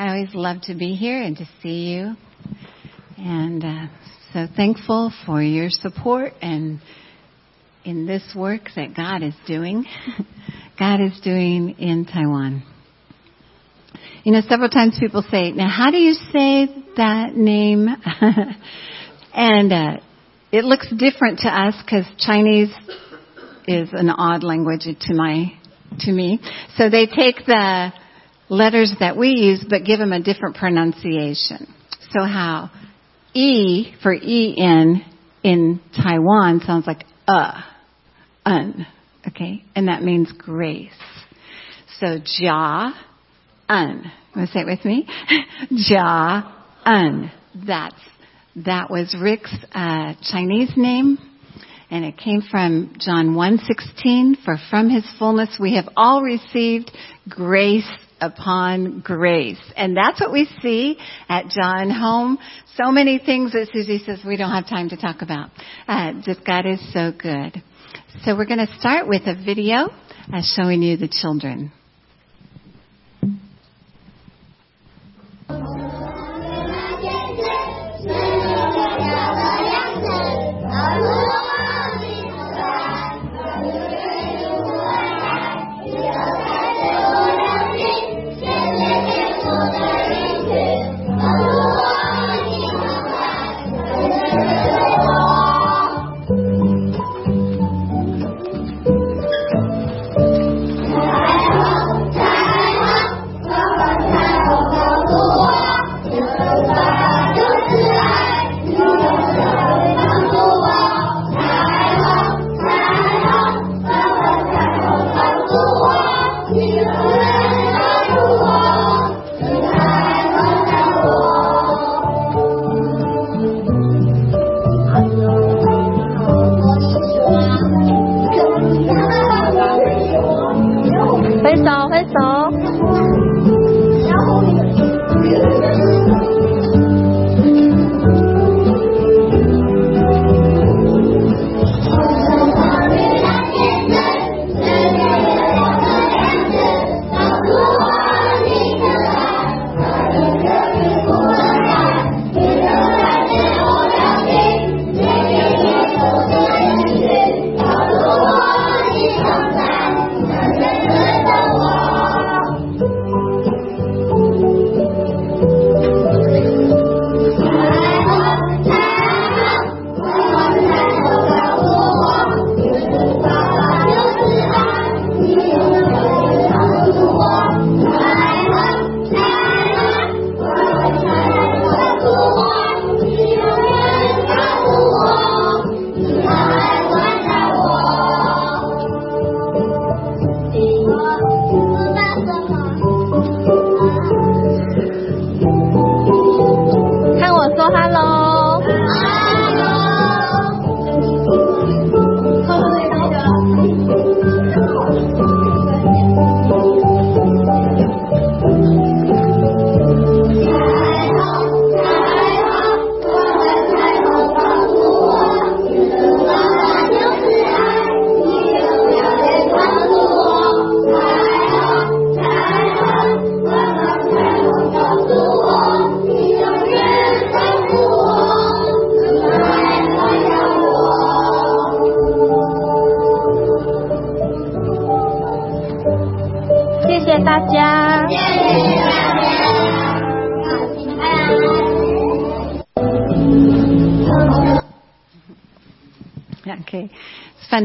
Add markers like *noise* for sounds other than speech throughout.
I always love to be here and to see you. And uh, so thankful for your support and in this work that God is doing. *laughs* God is doing in Taiwan. You know, several times people say, now how do you say that name? *laughs* and uh, it looks different to us because Chinese is an odd language to my to me. So they take the letters that we use but give them a different pronunciation. So how E for E in in Taiwan sounds like uh, un, okay, and that means grace. So ja, un. Want to say it with me? *laughs* ja, un. That's that was Rick's uh, Chinese name, and it came from John 1:16. For from His fullness we have all received grace upon grace. And that's what we see at Jia En Home. So many things that Susie says we don't have time to talk about. Uh, just God is so good. So we're going to start with a video uh, showing you the children.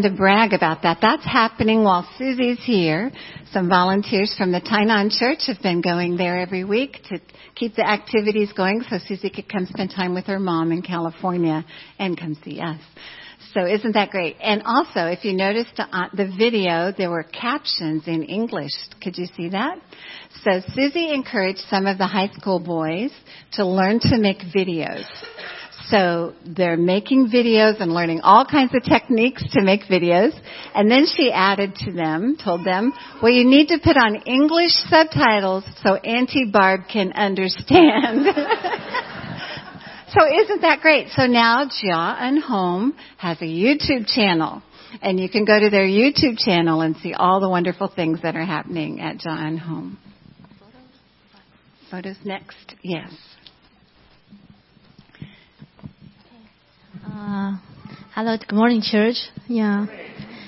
To brag about that. That's happening while Susie's here. Some volunteers from the Tainan Church have been going there every week to keep the activities going so Susie could come spend time with her mom in California and come see us. So isn't that great? And also, if you noticed uh, the video, there were captions in English. Could you see that? So Susie encouraged some of the high school boys to learn to make videos. So they're making videos and learning all kinds of techniques to make videos. And then she added to them, told them, well, you need to put on English subtitles so Auntie Barb can understand. *laughs* so isn't that great? So now Jia En Home has a YouTube channel. And you can go to their YouTube channel and see all the wonderful things that are happening at Jia En Home. photos next. Yes. Uh, hello, good morning, church. Yeah.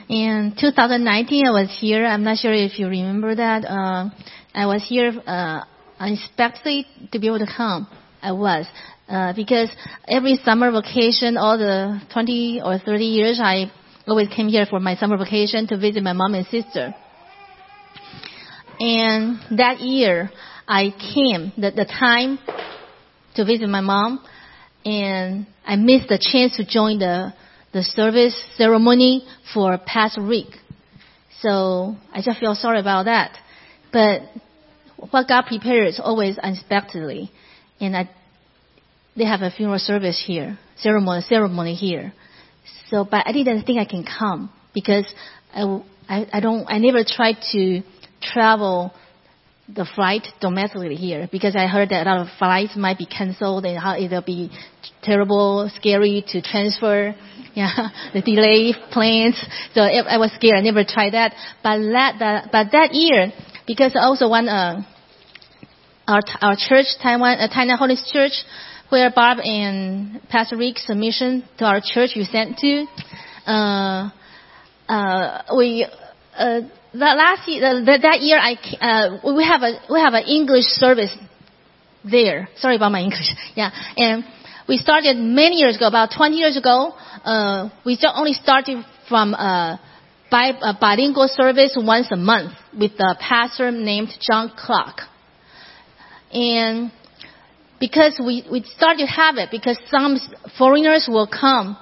In 2019, I was here. I'm not sure if you remember that. Uh, I was here uh, unexpectedly to be able to come. I was. Uh, because every summer vacation, all the 20 or 30 years, I always came here for my summer vacation to visit my mom and sister. And that year, I came, the, the time to visit my mom, and I missed the chance to join the, the service ceremony for Pastor Rick. So I just feel sorry about that. But what God prepares is always unexpectedly. And I, they have a funeral service here, ceremony, ceremony here. So, but I didn't think I can come because I, I, I don't, I never tried to travel the flight domestically here because I heard that a lot of flights might be canceled and how it'll be terrible, scary to transfer, *laughs* yeah, the delay planes. So I was scared. I never tried that. But that, but that year, because also one, uh, our, our church, Taiwan, uh, Tainan Holy Church, where Barb and Pastor Rick submission to our church you sent to, uh, uh, we, uh, that last year, uh, that year, I uh, we have a we have an English service there. Sorry about my English. *laughs* Yeah, and we started many years ago, about 20 years ago. Uh, we only started from a, bi, a bilingual service once a month with a pastor named John Clark. And because we, we started to have it, because some foreigners will come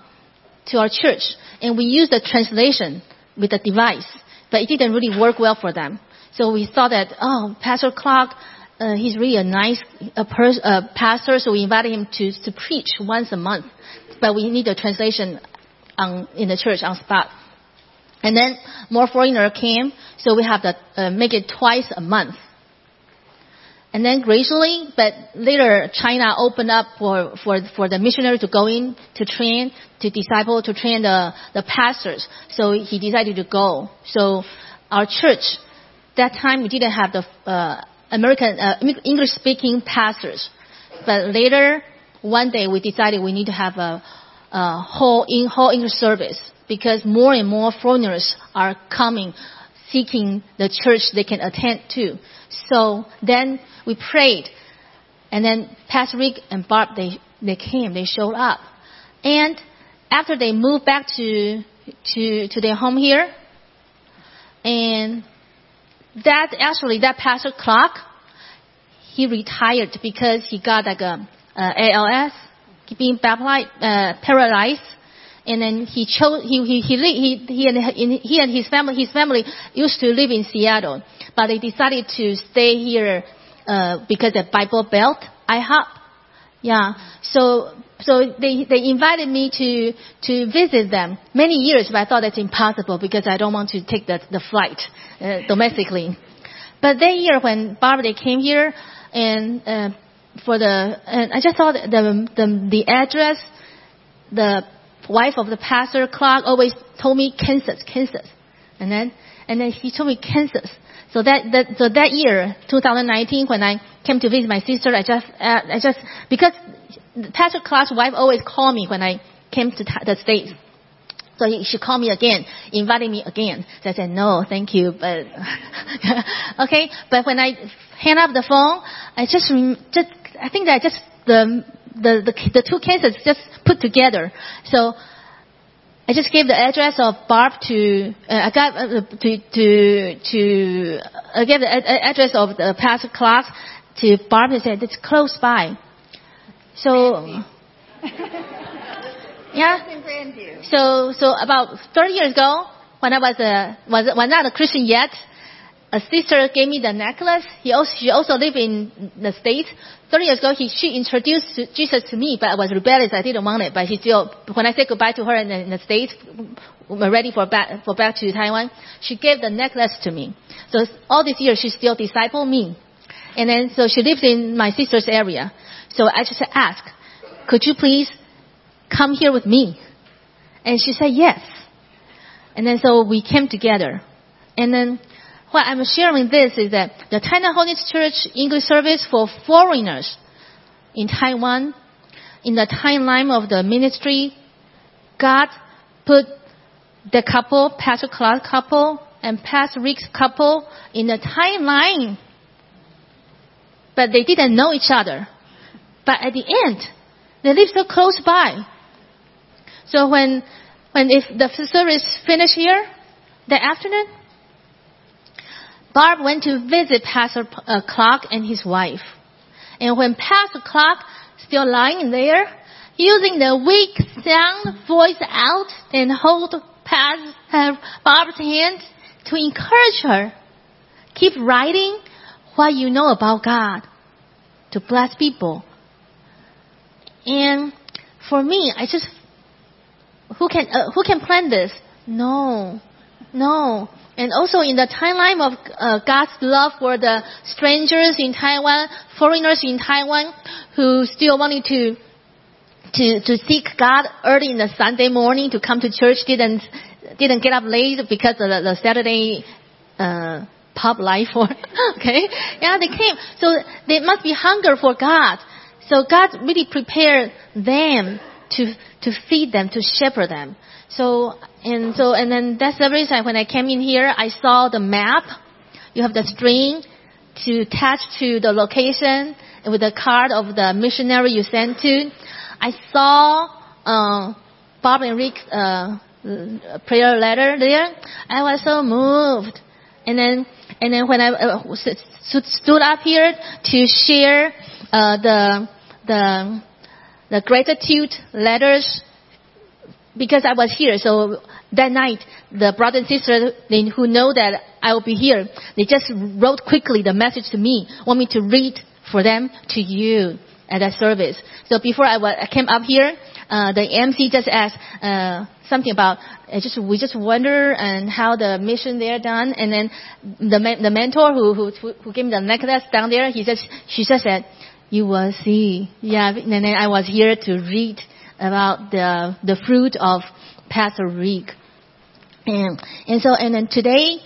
to our church, and we use the translation with the device but it didn't really work well for them. So we thought that, oh, Pastor Clark, uh, he's really a nice a pers- uh, pastor, so we invited him to, to preach once a month. But we need a translation on, in the church on spot. And then more foreigner came, so we have to uh, make it twice a month. And then gradually, but later China opened up for, for, for the missionary to go in to train, to disciple, to train the, the pastors. So he decided to go. So our church, that time we didn't have the uh, American, uh, English speaking pastors. But later, one day we decided we need to have a, a whole, in, whole English service because more and more foreigners are coming seeking the church they can attend to. So then we prayed. And then Pastor Rick and Barb, they, they came, they showed up. And after they moved back to, to, to their home here, and that actually, that Pastor Clark, he retired because he got like a, a ALS, being baptized, uh, paralyzed, and then he chose he he he he he and, he and his family his family used to live in Seattle, but they decided to stay here uh, because of Bible Belt IHOP. Yeah, so so they they invited me to to visit them many years, but I thought that's impossible because I don't want to take the the flight uh, domestically. But that year when Barbara came here and uh, for the and I just thought the the the address the wife of the pastor, Clark, always told me Kansas, Kansas. And then, and then he told me Kansas. So that, that, so that year, 2019, when I came to visit my sister, I just, uh, I just, because the Pastor Clark's wife always called me when I came to the States. So he, she called me again, invited me again. So I said, no, thank you, but, *laughs* okay. But when I hang up the phone, I just, just, I think that just the, the, the, the two cases just put together. So I just gave the address of Barb to, uh, I got uh, to, to, to, I gave the address of the Pastor Clark's to Barb and said, it's close by. So, yeah. So, so about 30 years ago, when I was a, was, was not a Christian yet, a sister gave me the necklace. Also, she also lived in the States. 30 years ago, he, she introduced Jesus to me, but I was rebellious. I didn't want it. But she still, when I said goodbye to her in the, in the States, we're ready for back, for back to Taiwan, she gave the necklace to me. So all these years, she still discipled me. And then, so she lives in my sister's area. So I just asked, could you please come here with me? And she said yes. And then so we came together. And then why I'm sharing this is that the China Holiness Church English service for foreigners in Taiwan, in the timeline of the ministry, God put the couple, Pastor Clark couple, and Pastor Rick's couple in the timeline. But they didn't know each other. But at the end, they live so close by. So when, when if the service finished here, the afternoon, Barb went to visit Pastor uh, Clark and his wife. And when Pastor Clark still lying there, using the weak sound voice out and hold Pastor her Barb's hand to encourage her. Keep writing what you know about God to bless people. And for me, I just who can uh, who can plan this? No, no. And also in the timeline of uh, God's love for the strangers in Taiwan, foreigners in Taiwan, who still wanted to to to seek God early in the Sunday morning to come to church, didn't didn't get up late because of the, the Saturday uh, pub life. Or *laughs* okay, yeah, they came. So they must be hunger for God. So God really prepared them to to feed them, to shepherd them. So and so and then that's the reason when I came in here, I saw the map. You have the string to attach to the location with the card of the missionary you sent to. I saw uh, Barb and Rick's uh, prayer letter there. I was so moved. And then and then when I uh, stood up here to share uh, the the the gratitude letters because I was here. So that night, the brother and sister they, who know that I will be here, they just wrote quickly the message to me, want me to read for them to you at that service. So before I, I came up here, uh, the MC just asked uh, something about uh, just we just wonder and how the mission there done, and then the the mentor who who who gave me the necklace down there, he just she just said, "You will see." Yeah, and then I was here to read about the the fruit of Pastor Rick, and and so and then today,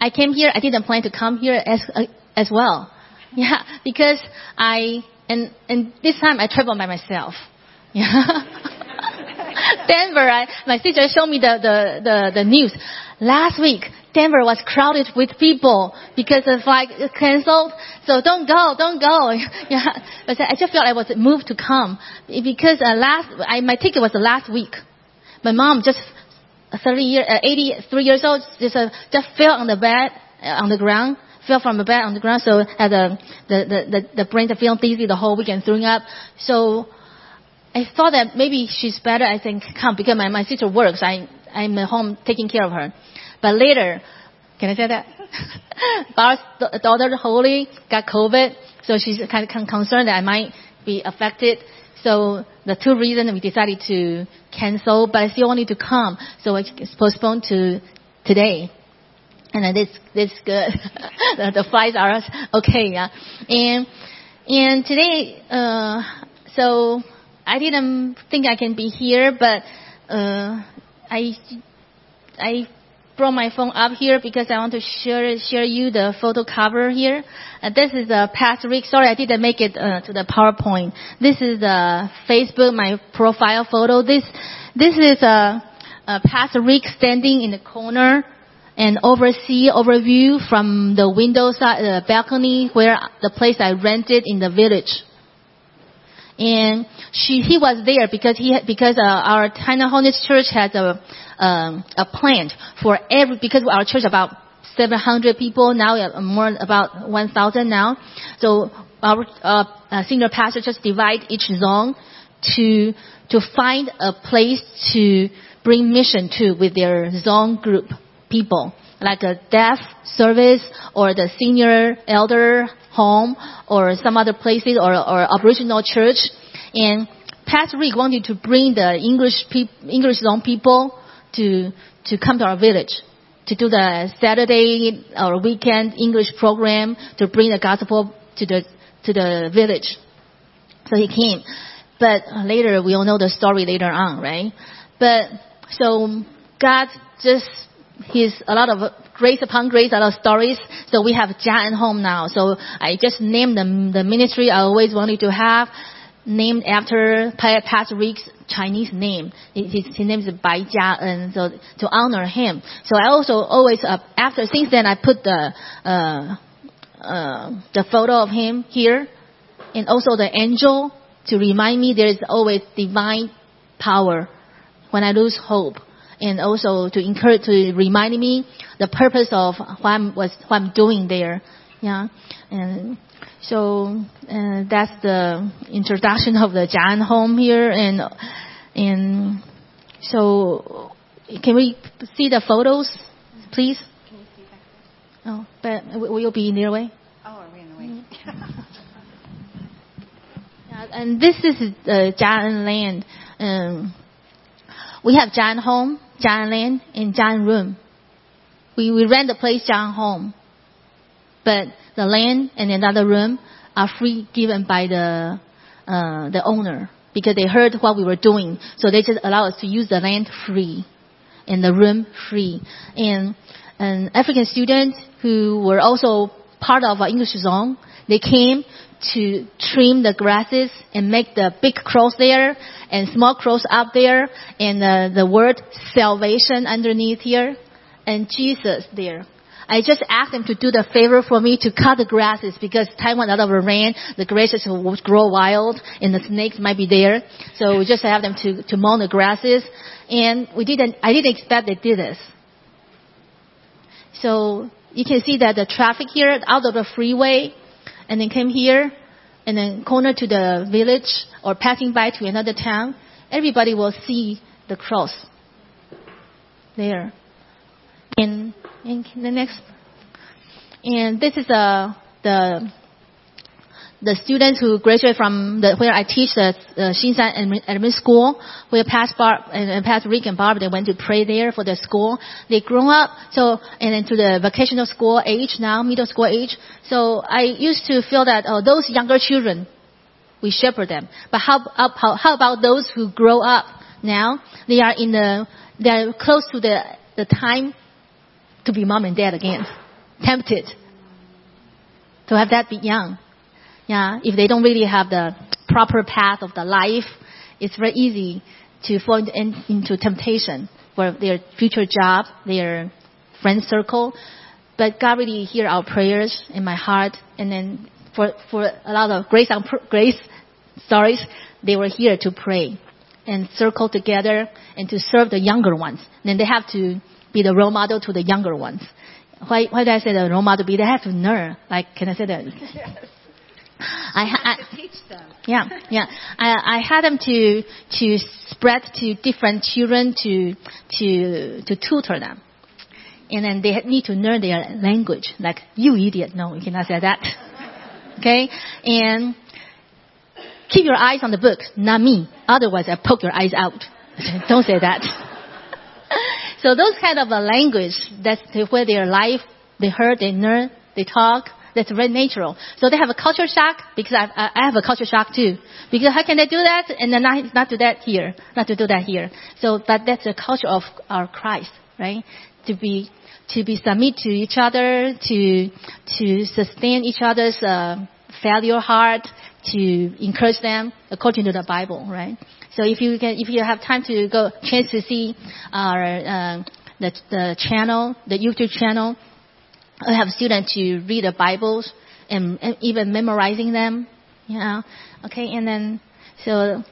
I came here. I didn't plan to come here as uh, as well. *laughs* Yeah, because I and and this time I traveled by myself. *laughs* Yeah. *laughs* Denver, I, my sister showed me the, the, the, the news. Last week, Denver was crowded with people because the flight canceled. So don't go, don't go. *laughs* yeah. But I just felt I was moved to come because uh, last, I, my ticket was last week. My mom just 30 year, uh, 83 years old, just, uh, just fell on the bed, uh, on the ground fell from the bed on the ground, so had the the the, the brain feeling dizzy the whole weekend, throwing up. So I thought that maybe she's better. I think come because my, my sister works. I I'm at home taking care of her. But later, can I say that? *laughs* Barb's daughter Holly got COVID, so she's kind of concerned that I might be affected. So the two reasons we decided to cancel, but I still wanted to come, so it's postponed to today. And then this this good. *laughs* the, the flights are okay, yeah. And and today, uh, so I didn't think I can be here, but uh, I I brought my phone up here because I want to share share you the photo cover here. Uh, this is the Pastor Rick. Sorry, I didn't make it uh, to the PowerPoint. This is the Facebook my profile photo. This this is a, a Pastor Rick standing in the corner and oversee overview from the window side, the balcony where the place I rented in the village and she he was there because he because uh, our China Holiness Church has a um, a plant for every because our church about 700 people now uh, more about 1,000 now. So our uh, uh, senior pastor just divide each zone to to find a place to bring mission to with their zone group people like a deaf service or the senior elder home or some other places or, or Aboriginal church. And Pastor Rick wanted to bring the English pe- English zone people to to come to our village to do the Saturday or weekend English program to bring the gospel to the to the village. So he came, but later we all know the story later on, right? But so God just his a lot of grace upon grace, a lot of stories. So we have Jia En Home now. So I just named the, the ministry I always wanted to have, named after Pastor Rick's Chinese name. His, his name is Bai Jia En, so to honor him. So I also always, uh, after, since then I put the, uh, uh, the photo of him here, and also the angel to remind me there is always divine power when I lose hope and also to encourage, to remind me the purpose of what I'm, what I'm doing there. Yeah. And so, uh, that's the introduction of the Jia En home here and, and so can we see the photos, please? Can you see back Oh, but will you be near way? Oh, are we in the way? Yeah, and this is uh, Jia En land. Um, we have Jia En home, Jia En land, and Jia En room. We we rent the place Jia En home, but the land and another room are free given by the uh, the owner because they heard what we were doing, so they just allow us to use the land free and the room free. And an African student who were also part of our English zone, they came to trim the grasses and make the big cross there and small cross up there and uh, the word salvation underneath here and Jesus there. I just asked them to do the favor for me to cut the grasses because Taiwan lot of rain, the grasses will grow wild and the snakes might be there. So we just have them to, to mow the grasses and we didn't, I didn't expect they did this. So you can see that the traffic here out of the freeway and then came here and then corner to the village or passing by to another town, everybody will see the cross there. And, and the next, and this is uh, the the students who graduate from the, where I teach the uh, Elementary School, where Pastor Barb and, Pastor Rick and Barb, they went to pray there for the school. They grown up, so, and then to the vocational school age now, middle school age. So I used to feel that, oh, those younger children, we shepherd them. But how, how, how about those who grow up now? They are in the, they are close to the, the time to be mom and dad again. *laughs* Tempted to have that be young. Yeah, if they don't really have the proper path of the life, it's very easy to fall in, into temptation for their future job, their friend circle. But God really hear our prayers in my heart, and then for for a lot of grace and grace stories, they were here to pray and circle together and to serve the younger ones. Then they have to be the role model to the younger ones. Why, why did I say the role model? Be they have to learn. Like, can I say that? yes. *laughs* I, I teach them. *laughs* Yeah, yeah. I, I had them to to spread to different children to to to tutor them, and then they need to learn their language. Like you idiot, no, you cannot say that. *laughs* okay, and keep your eyes on the book, not me. Otherwise, I poke your eyes out. *laughs* Don't say that. so those kind of a language, that's where their life, they heard, they learn, they talk, that's very natural. So they have a culture shock because I, I have a culture shock too. Because how can they do that and then not, not do that here, not to do that here? So, but that's the culture of our Christ, right? To be to be submit to each other, to to sustain each other's uh, failure heart, to encourage them according to the Bible, right? So if you can, if you have time to go chance to see our uh, the the channel, the YouTube channel, I have students to read the Bibles and, and even memorizing them. You know, okay, and then so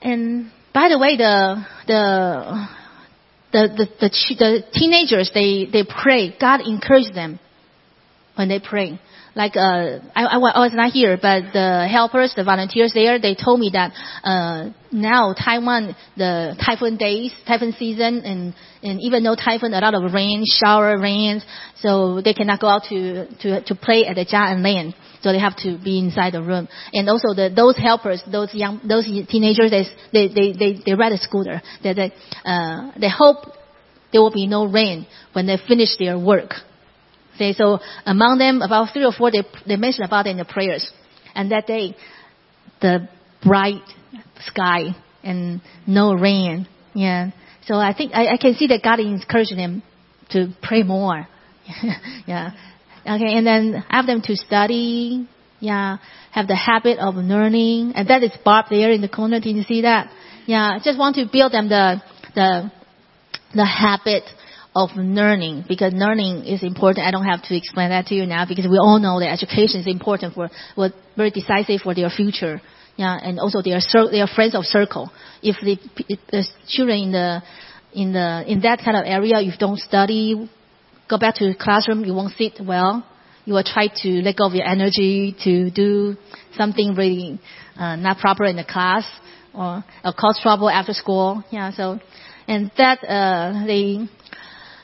and by the way, the the the the, the, the teenagers they they pray. God encourage them when they pray like uh, I, I, was not here, but the helpers, the volunteers there, they told me that uh, now Taiwan, the typhoon days, typhoon season, and and even though typhoon, a lot of rain, shower, rains, so they cannot go out to to to play at the Jia En land. So they have to be inside the room. And also the those helpers, those young, those teenagers, they they they they, they ride a scooter. They, they, uh, they hope there will be no rain when they finish their work. So among them, about three or four, they, they mentioned about it in the prayers. And that day, the bright sky and no rain, yeah, So I think I, I can see that God is encouraging them to pray more. *laughs* yeah. Okay, and then have them to study. Yeah, have the habit of learning, and that is Bob there in the corner. Did you see that? Yeah, just want to build them the the the habit of learning because learning is important. I don't have to explain that to you now because we all know that education is important for what very decisive for their future. Yeah, and also their their friends of circle. If the, the children in the in the in that kind of area, if you don't study, go back to the classroom, you won't sit well. You will try to let go of your energy to do something really uh, not proper in the class or, or cause trouble after school. Yeah, so and that uh, they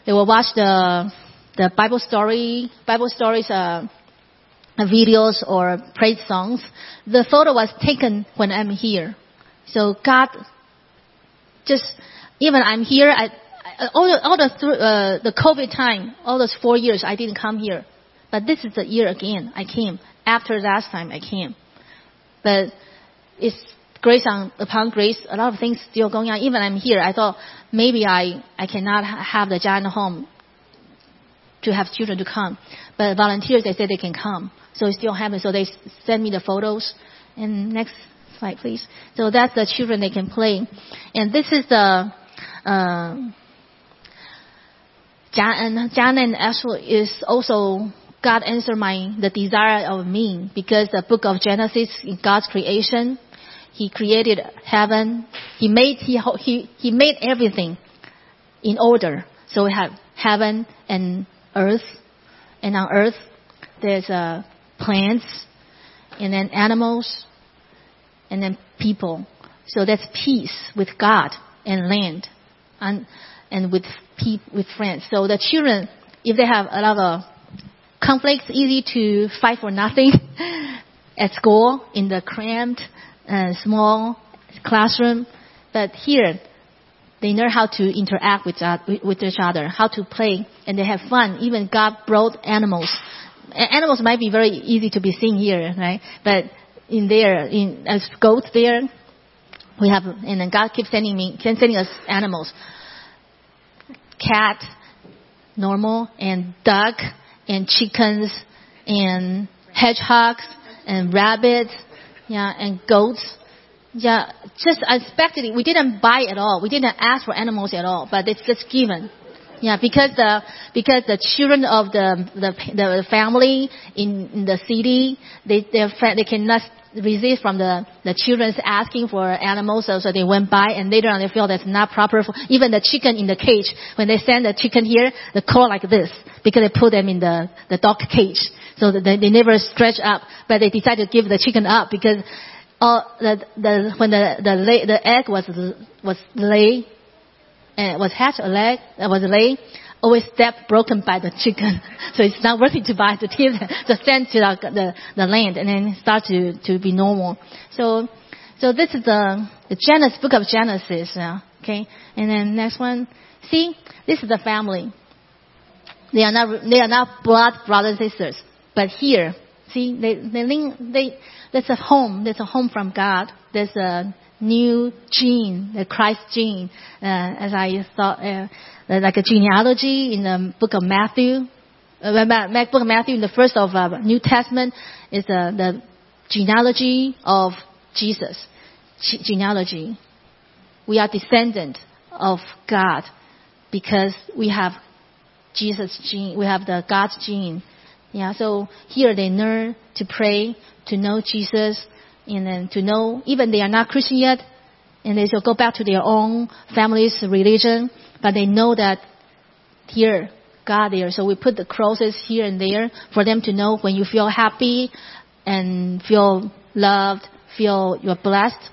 they will watch the the Bible story Bible stories. Uh, videos or praise songs. The photo was taken when I'm here. So God just, even I'm here, I, all the, all the, uh, the COVID time, all those four years, I didn't come here. But this is the year again. I came. After last time, I came. But it's grace on, upon grace. A lot of things still going on. Even I'm here, I thought maybe I, I cannot have the Jia En home to have children to come. But volunteers, they said they can come. So it still happens. So they send me the photos. And next slide, please. So that's the children they can play. And this is the, uh, John, John and is also God answered my the desire of me because the book of Genesis in God's creation, He created heaven. He made He He He made everything in order. So we have heaven and earth, and on earth there's uh, plants, and then animals, and then people. So that's peace with God and land, and and with pe- with friends. So the children, if they have a lot of conflicts, easy to fight for nothing *laughs* at school in the cramped, uh, small classroom. But here, they know how to interact with, uh, with each other, how to play, and they have fun. Even God brought animals. Animals might be very easy to be seen here, right? But in there, in as goats there, we have, and then God keeps sending me, sending us animals. Cat, normal, and duck, and chickens, and hedgehogs, and rabbits, yeah, and goats. Yeah, just unexpectedly, we didn't buy at all. We didn't ask for animals at all, but it's just given. Yeah, because the because the children of the the, the family in, in the city, they they they cannot resist from the the children's asking for animals, so, so they went by, and later on they feel that's not proper for even the chicken in the cage. When they send the chicken here, they call like this because they put them in the the dog cage, so they, they never stretch up, but they decide to give the chicken up because. Uh, the, the, when the, the, lay, the egg was, was laid, and was hatched a leg was laid, always step broken by the chicken. *laughs* So it's not worth it to buy the teeth, *laughs* to send to the, the, the land and then start to, to be normal. So, so this is the, the Genesis, book of Genesis, uh, okay? And then next one. See, this is the family. They are not, they are not blood brothers and sisters. But here, see, they, they link, they, there's a home, there's a home from God. There's a, new gene, the Christ gene, uh, as I thought, uh, like a genealogy in the book of Matthew. Uh, book of Matthew in the first of uh, New Testament is uh, the genealogy of Jesus. Ge- genealogy. We are descendant of God because we have Jesus gene. We have the God's gene. Yeah. So here they learn to pray, to know Jesus, and then to know even they are not Christian yet, and they shall go back to their own family's religion, but they know that here God there. So we put the crosses here and there for them to know when you feel happy and feel loved, feel you're blessed.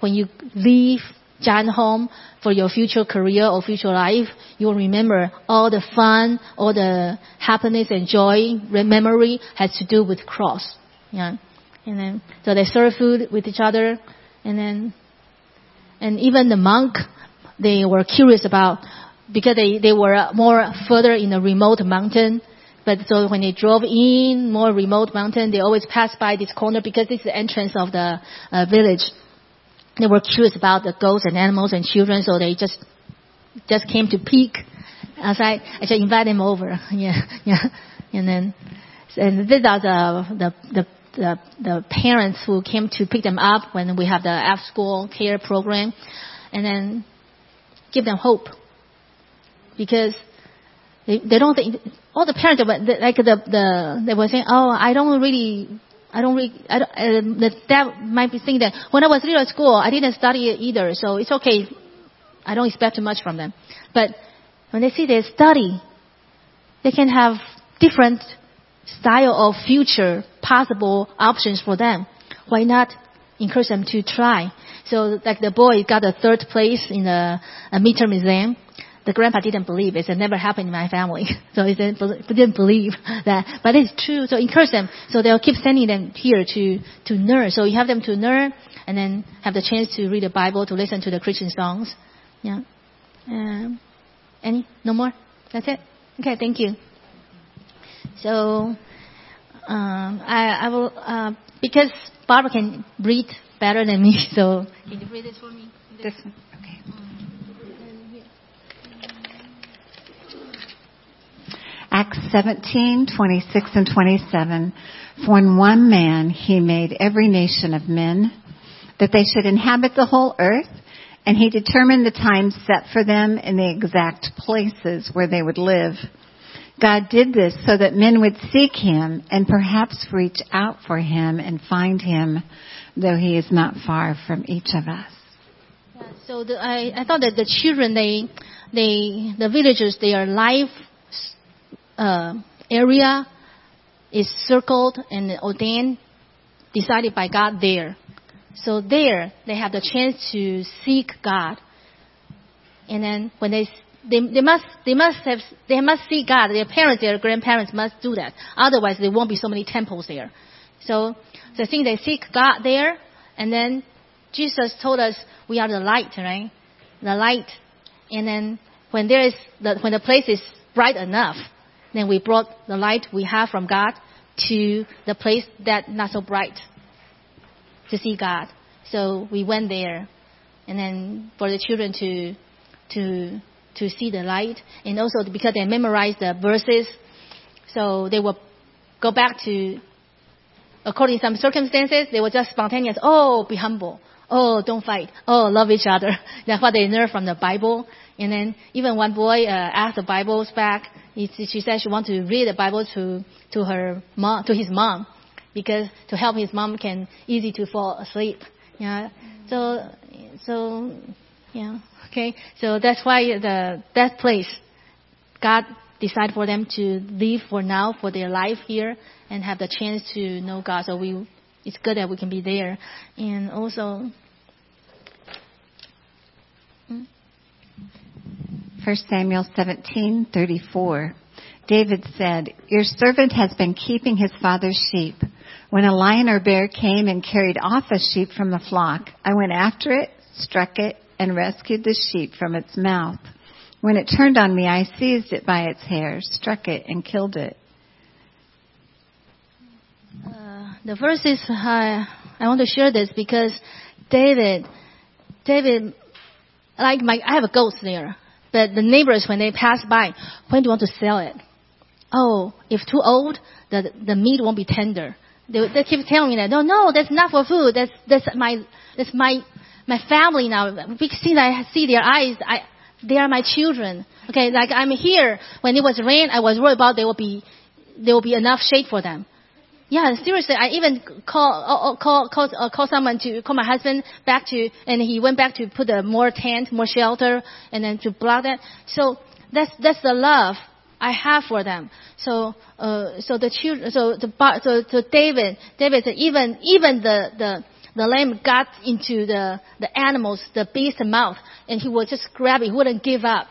When you leave Jia En home for your future career or future life, you will remember all the fun, all the happiness and joy, memory has to do with cross. Yeah. And then, so they serve food with each other. And then, and even the monk, they were curious about, because they, they were more further in a remote mountain. But so when they drove in more remote mountain, they always pass by this corner because this is the entrance of the uh, village. They were curious about the goats and animals and children, so they just just came to peek outside. I just invite them over. *laughs* Yeah, yeah. And then, and these are the, the, the, the, the parents who came to pick them up when we have the after school care program. And then give them hope. Because they, they don't think, all the parents, like the, the, they were saying, oh, I don't really I don't really, I don't, uh, the dad might be thinking that when I was little at school, I didn't study either, so it's okay. I don't expect too much from them. But when they see they study, they can have different style of future possible options for them. Why not encourage them to try? So like the boy got a third place in a, a midterm exam the grandpa didn't believe it. It never happened in my family. *laughs* So he didn't, didn't believe *laughs* that. But it's true. So encourage them. So they'll keep sending them here to, to learn. So you have them to learn and then have the chance to read the Bible, to listen to the Christian songs. Yeah. Um, any? No more? That's it? Okay, thank you. So, um, I, I will, uh, because Barbara can read better than me, *laughs* so can you read this for me? This one. Okay. Acts 17, 26 and 27. For in one man he made every nation of men, that they should inhabit the whole earth, and he determined the times set for them and the exact places where they would live. God did this so that men would seek him and perhaps reach out for him and find him, though he is not far from each of us. Yeah, so the, I, I thought that the children, they, they, the villagers, their life uh, area is circled and ordained, decided by God there. So there, they have the chance to seek God. And then when they, they, they must, they must have, they must see God. Their parents, their grandparents must do that. Otherwise, there won't be so many temples there. So, the thing they seek God there. And then Jesus told us we are the light, right? The light. And then when there is, the, when the place is bright enough, then we brought the light we have from God to the place that not so bright to see God. So we went there, and then for the children to to to see the light, and also because they memorized the verses, so they will go back to according to some circumstances, they were just spontaneous. Oh, be humble. Oh, don't fight. Oh, love each other. *laughs* That's what they learned from the Bible. And then even one boy uh, asked the Bibles back she said she wants to read the Bible to, to her mom, to his mom, because to help his mom can easy to fall asleep. Yeah. So, so, yeah. Okay. So that's why the, that place, God decided for them to live for now, for their life here, and have the chance to know God. So we, it's good that we can be there. And also, 1 Samuel 17:34. David said, "Your servant has been keeping his father's sheep. When a lion or bear came and carried off a sheep from the flock, I went after it, struck it, and rescued the sheep from its mouth. When it turned on me, I seized it by its hair, struck it, and killed it." Uh, the verse is uh, I want to share this because David, David, like my, I have a goat there. But the neighbors, when they pass by, when do you want to sell it? Oh, if too old, the the meat won't be tender. They, they keep telling me that. No, no, that's not for food. That's that's my that's my my family now. Because I see their eyes, I they are my children. Okay, like I'm here. When it was rain, I was worried about there will be there will be enough shade for them. Yeah, seriously, I even call uh, uh, call call uh, call someone to call my husband back to, and he went back to put a more tent, more shelter, and then to block that. So that's that's the love I have for them. So uh, so the children, so the so, so David, David even even the the the lamb got into the the animals, the beast's mouth, and he would just grab it. He wouldn't give up.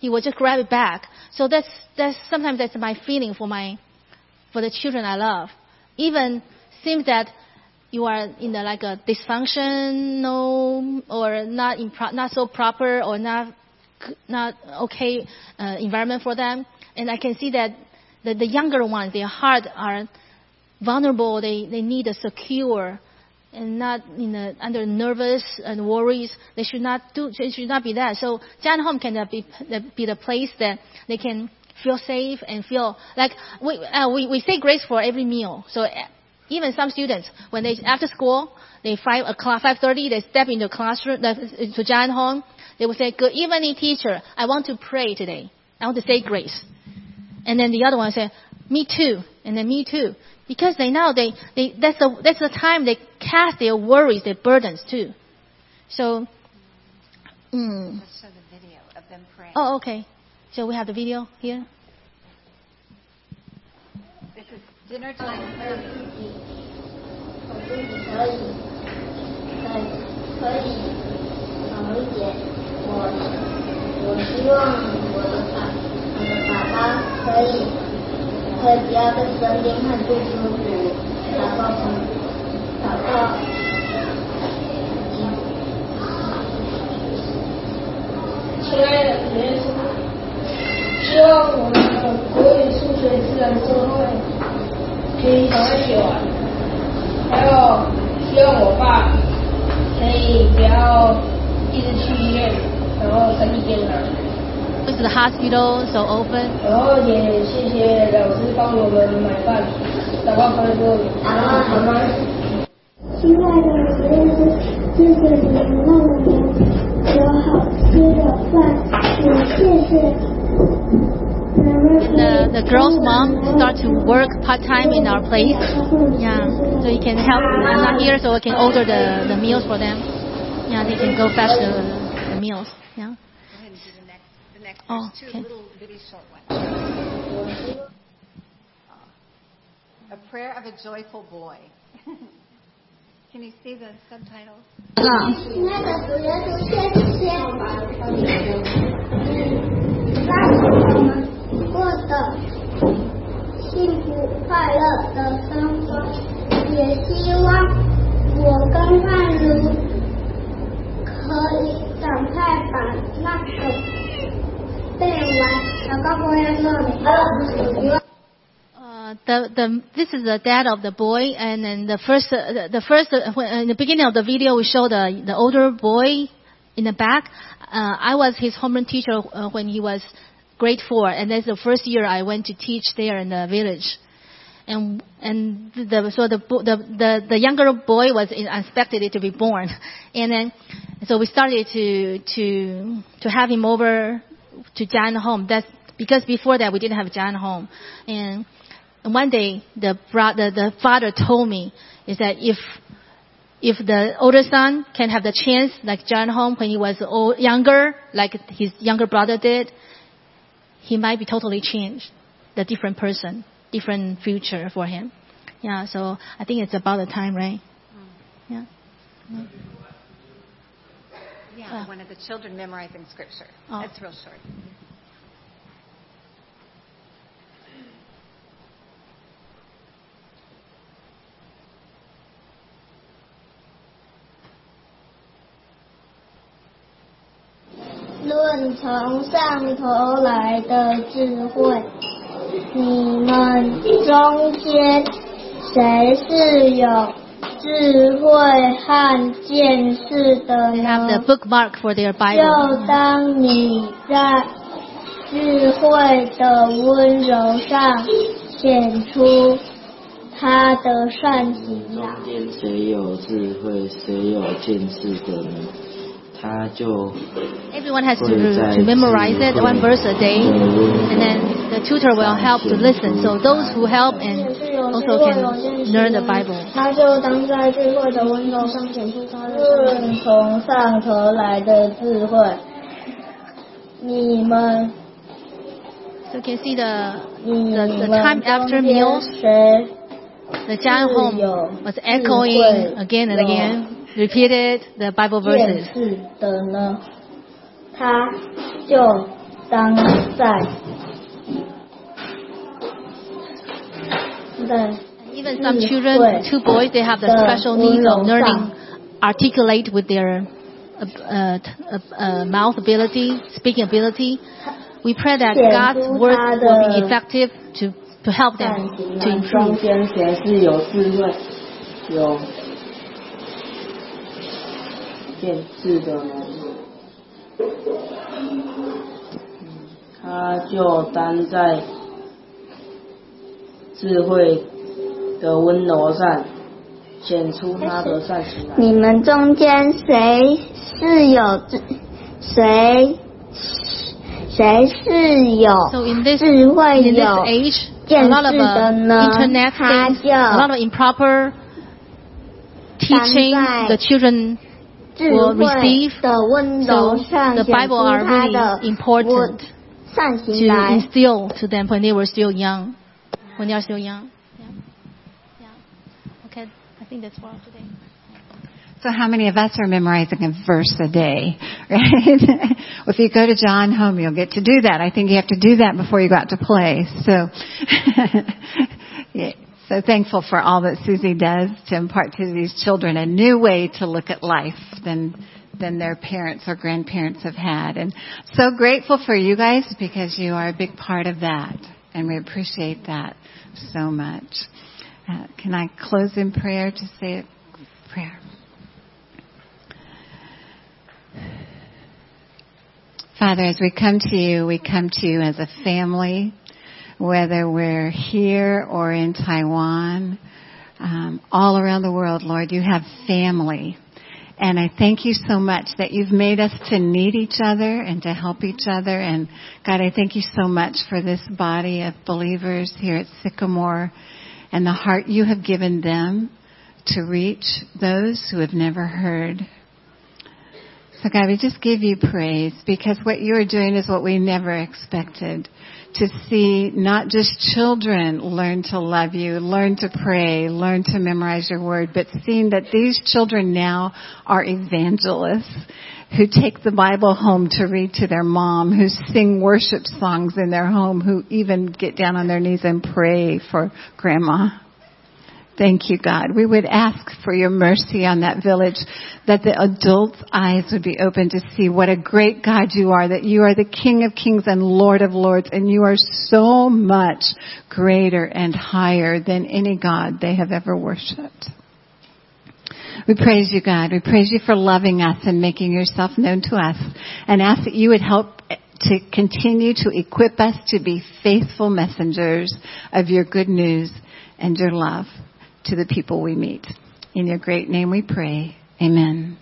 He would just grab it back. So that's that's sometimes that's my feeling for my for the children I love even seems that you are in a, like a dysfunctional or not impro- not so proper or not not okay uh, environment for them. And I can see that the, the younger ones, their heart are vulnerable. They they need a secure and not in the, under nervous and worries. They should not do. They should not be that. So Jia En Home can be be the place that they can feel safe and feel like we uh, we we say grace for every meal. So uh, even some students when they after school they five o'clock five thirty they step into the classroom to Jia En Home. They will say, "Good evening, teacher. I want to pray today. I want to say grace." And then the other one say, "Me too." And then me too because they know they, they that's the that's the time they cast their worries, their burdens too. So, mm. let's show the video of them praying. Oh, okay. So we have the video here. This is dinner time. 可以好一点。我我希望我的爸我的爸爸可以可以不要在身边看最舒服，祷告从祷告。亲爱的耶稣， 希望我们的国语、数学、自然、社会可以早点写完，还有希望我爸可以不要一直去医院，然后身体健康。这是 the 哦，手 open。然后也谢谢老师帮我们买饭，然后回来做。啊，好吗？亲爱的老师，谢谢们让我们有好吃的饭，也谢谢。the, the girl's mom start to work part time in our place. Yeah, so you can help. I'm not here, so I can order the, the meals for them. Yeah, they can go fetch the, the meals. Yeah. Oh. A prayer of a joyful boy. *laughs* Can you see the subtitles? Uh-huh. 让我们过得幸福快乐的生活，也希望我跟汉如可以赶快把那个。uh, the the this is the dad of the boy, and then the first uh, the first uh, when, in the beginning of the video we show the the older boy in the back. Uh, I was his homeroom teacher uh, when he was grade four, and that's the first year I went to teach there in the village. And and the so the the the, the younger boy was unexpected to be born, *laughs* and then so we started to to to have him over to Jia En Home. That's because before that we didn't have Jia En Home. And one day the brother, the father told me is that if if the older son can have the chance like Jia En Home when he was old, younger, like his younger brother did, he might be totally changed, the different person, different future for him. Yeah, so I think it's about the time, right? Mm. Yeah. yeah. Yeah, one of the children memorizing scripture. Oh. That's real short. 论从上头来的智慧，你们中间谁是有智慧和见识的 They have the bookmark for their Bible. 就当你在智慧的温柔上显出他的善行呀。中间谁有智慧，谁有见识的呢 Everyone has to, to memorize it one verse a day, and then the tutor will help to listen. So those who help and also can learn the Bible. 他就当在聚会的温柔上显出他的从上头来的智慧。你们。So you can see the the, the time after meals. The Jia En home was echoing again and again repeated the Bible verses. 是的呢，他就当在在 Even some children, two boys, they have the special needs of learning articulate with their uh, uh, uh, mouth ability, speaking ability. We pray that God's word will be effective to to help them to improve. 限制的呢？他就担在智慧的温柔上，显出他的善行来。你们中间谁是有谁谁是有智慧有见识的呢？他就 teaching the children。will receive. So the Bible are really important to instill to them when they were still young, when they are still young. Yeah. Yeah. Okay, I think that's all today. So how many of us are memorizing a verse a day, *laughs* right? well, if you go to Jia En home, you'll get to do that. I think you have to do that before you go out to play. So, *laughs* yeah so thankful for all that Susie does to impart to these children a new way to look at life than than their parents or grandparents have had. And so grateful for you guys because you are a big part of that. And we appreciate that so much. Uh, can I close in prayer to say a prayer? Father, as we come to you, we come to you as a family, whether we're here or in Taiwan, um, all around the world, Lord, you have family. And I thank you so much that you've made us to need each other and to help each other. And God, I thank you so much for this body of believers here at Sycamore and the heart you have given them to reach those who have never heard. So God, we just give you praise because what you are doing is what we never expected. To see not just children learn to love you, learn to pray, learn to memorize your word, but seeing that these children now are evangelists who take the Bible home to read to their mom, who sing worship songs in their home, who even get down on their knees and pray for grandma. Thank you, God. We would ask for your mercy on that village, that the adults' eyes would be open to see what a great God you are, that you are the King of kings and Lord of lords, and you are so much greater and higher than any God they have ever worshipped. We praise you, God. We praise you for loving us and making yourself known to us, and ask that you would help to continue to equip us to be faithful messengers of your good news and your love to the people we meet. In your great name we pray. Amen.